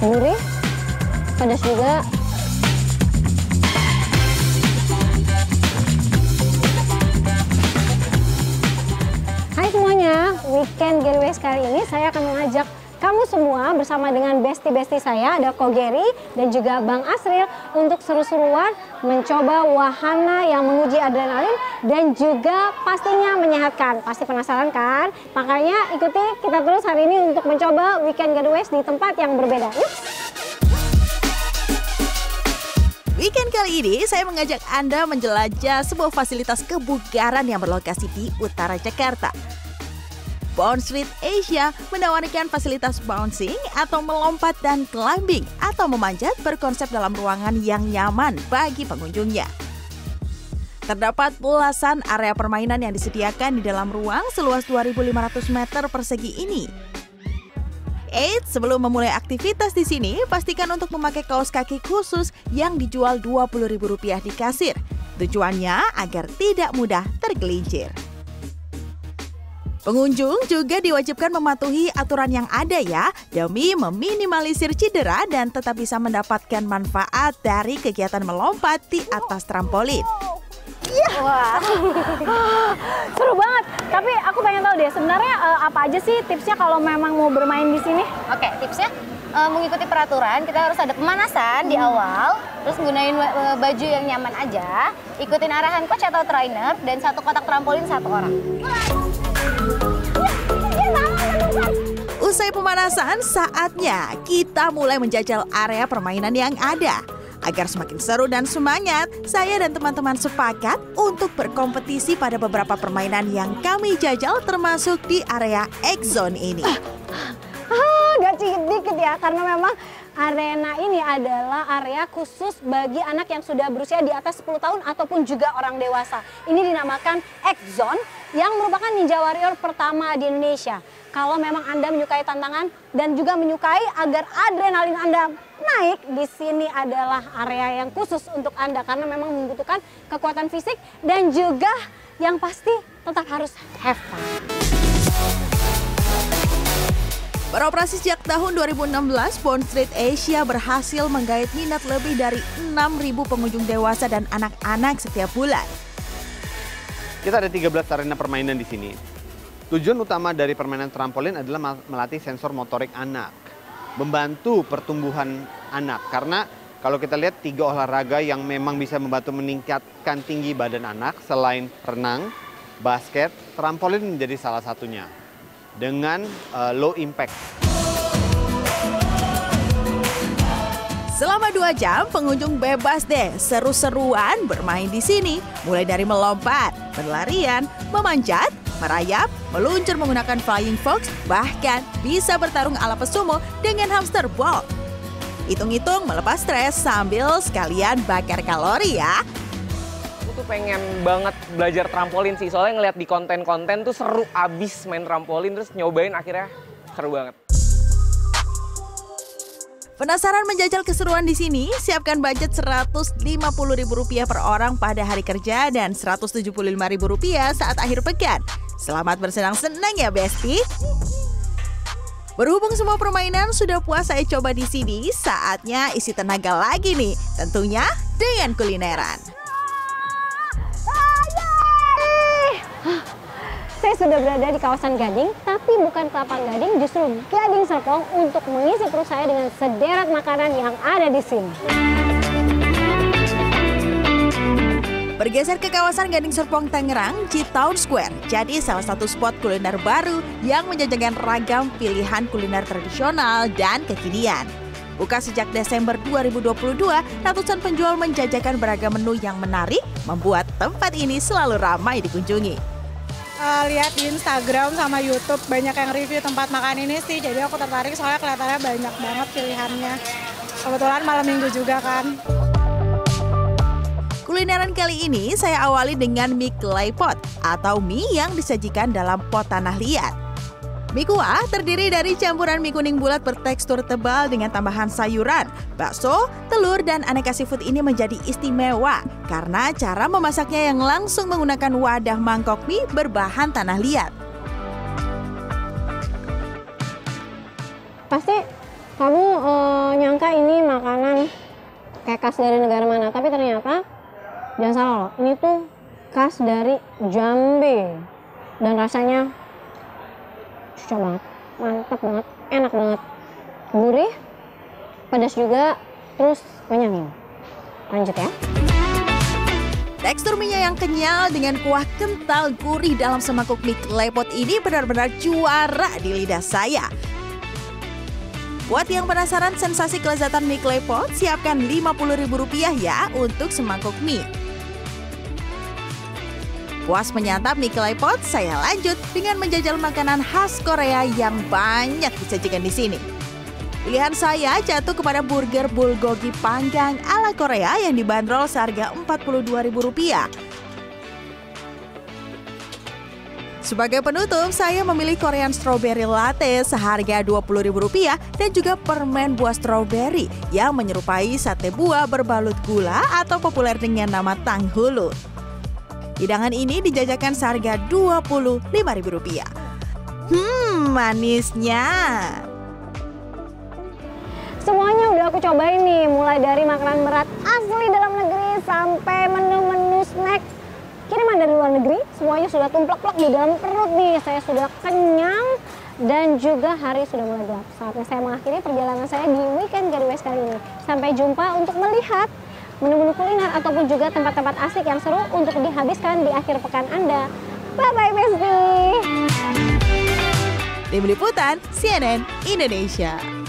gurih, pedas juga. Hai semuanya, weekend getaway kali ini saya akan mengajak kamu semua bersama dengan bestie-bestie saya ada Kogeri dan juga Bang Asril untuk seru-seruan mencoba wahana yang menguji adrenalin dan juga pastinya menyehatkan. Pasti penasaran kan? Makanya ikuti kita terus hari ini untuk mencoba weekend getaways di tempat yang berbeda. Yuk! Weekend kali ini saya mengajak Anda menjelajah sebuah fasilitas kebugaran yang berlokasi di utara Jakarta. Bounce Street Asia menawarkan fasilitas bouncing atau melompat dan climbing atau memanjat berkonsep dalam ruangan yang nyaman bagi pengunjungnya. Terdapat belasan area permainan yang disediakan di dalam ruang seluas 2.500 meter persegi ini. Eits, sebelum memulai aktivitas di sini, pastikan untuk memakai kaos kaki khusus yang dijual Rp20.000 di kasir. Tujuannya agar tidak mudah tergelincir. Pengunjung juga diwajibkan mematuhi aturan yang ada ya, demi meminimalisir cedera dan tetap bisa mendapatkan manfaat dari kegiatan melompat di atas trampolin. Wah, seru banget. Tapi aku pengen tahu deh, sebenarnya uh, apa aja sih tipsnya kalau memang mau bermain di sini? Oke, tipsnya uh, mengikuti peraturan, kita harus ada pemanasan di awal, terus gunain uh, baju yang nyaman aja, ikutin arahan coach atau trainer, dan satu kotak trampolin satu orang. Usai pemanasan, saatnya kita mulai menjajal area permainan yang ada. Agar semakin seru dan semangat, saya dan teman-teman sepakat untuk berkompetisi pada beberapa permainan yang kami jajal termasuk di area X Zone ini. Ah, gak dikit ya, karena memang arena ini adalah area khusus bagi anak yang sudah berusia di atas 10 tahun ataupun juga orang dewasa. Ini dinamakan X Zone yang merupakan Ninja Warrior pertama di Indonesia. Kalau memang Anda menyukai tantangan dan juga menyukai agar adrenalin Anda naik, di sini adalah area yang khusus untuk Anda karena memang membutuhkan kekuatan fisik dan juga yang pasti tetap harus have fun. Beroperasi sejak tahun 2016, Bond Street Asia berhasil menggait minat lebih dari 6.000 pengunjung dewasa dan anak-anak setiap bulan. Kita ada 13 arena permainan di sini. Tujuan utama dari permainan trampolin adalah melatih sensor motorik anak, membantu pertumbuhan anak. Karena kalau kita lihat tiga olahraga yang memang bisa membantu meningkatkan tinggi badan anak selain renang, basket, trampolin menjadi salah satunya dengan uh, low impact. Selama dua jam, pengunjung bebas deh seru-seruan bermain di sini. Mulai dari melompat, berlarian, memanjat, merayap, meluncur menggunakan flying fox, bahkan bisa bertarung ala pesumo dengan hamster ball. Hitung-hitung melepas stres sambil sekalian bakar kalori ya. Aku tuh pengen banget belajar trampolin sih, soalnya ngeliat di konten-konten tuh seru abis main trampolin, terus nyobain akhirnya seru banget. Penasaran menjajal keseruan di sini? Siapkan budget Rp150.000 per orang pada hari kerja dan Rp175.000 saat akhir pekan. Selamat bersenang-senang ya, Besti. Berhubung semua permainan sudah puas saya coba di sini, saatnya isi tenaga lagi nih. Tentunya dengan kulineran. Saya sudah berada di kawasan Gading, tapi bukan Kelapa Gading, justru Gading Serpong untuk mengisi perut saya dengan sederet makanan yang ada di sini. Bergeser ke kawasan Gading Serpong Tangerang, Town Square. Jadi salah satu spot kuliner baru yang menjajakan ragam pilihan kuliner tradisional dan kekinian. Buka sejak Desember 2022, ratusan penjual menjajakan beragam menu yang menarik, membuat tempat ini selalu ramai dikunjungi. Uh, lihat di Instagram sama YouTube banyak yang review tempat makan ini sih. Jadi aku tertarik soalnya kelihatannya banyak banget pilihannya. Kebetulan malam minggu juga kan Kulineran kali ini saya awali dengan mie clay pot atau mie yang disajikan dalam pot tanah liat. Mie kuah terdiri dari campuran mie kuning bulat bertekstur tebal dengan tambahan sayuran, bakso, telur, dan aneka seafood ini menjadi istimewa karena cara memasaknya yang langsung menggunakan wadah mangkok mie berbahan tanah liat. Pasti kamu uh, kayak khas dari negara mana, tapi ternyata jangan salah loh, ini tuh khas dari Jambi dan rasanya cocok banget, mantap banget, enak banget, gurih, pedas juga, terus kenyangin. Lanjut ya. Tekstur mie yang kenyal dengan kuah kental gurih dalam semangkuk mie klepot ini benar-benar juara di lidah saya. Buat yang penasaran sensasi kelezatan mie klepot, siapkan Rp50.000 ya untuk semangkuk mie. Puas menyantap mie klepot, saya lanjut dengan menjajal makanan khas Korea yang banyak disajikan di sini. Pilihan saya jatuh kepada burger bulgogi panggang ala Korea yang dibanderol seharga Rp42.000. Sebagai penutup, saya memilih Korean Strawberry Latte seharga Rp20.000 dan juga permen buah strawberry yang menyerupai sate buah berbalut gula atau populer dengan nama tanghulu. Hidangan ini dijajakan seharga Rp25.000. Hmm, manisnya. Semuanya udah aku cobain nih, mulai dari makanan berat asli dalam negeri sampai menu-menu snack kiriman dari luar negeri. Semuanya sudah tumplek-plek di dalam perut nih. Saya sudah kenyang dan juga hari sudah mulai gelap. Saatnya saya mengakhiri perjalanan saya di Weekend Gateways kali ini. Sampai jumpa untuk melihat menu-menu kuliner ataupun juga tempat-tempat asik yang seru untuk dihabiskan di akhir pekan Anda. Bye-bye, Besti! Tim Liputan CNN Indonesia.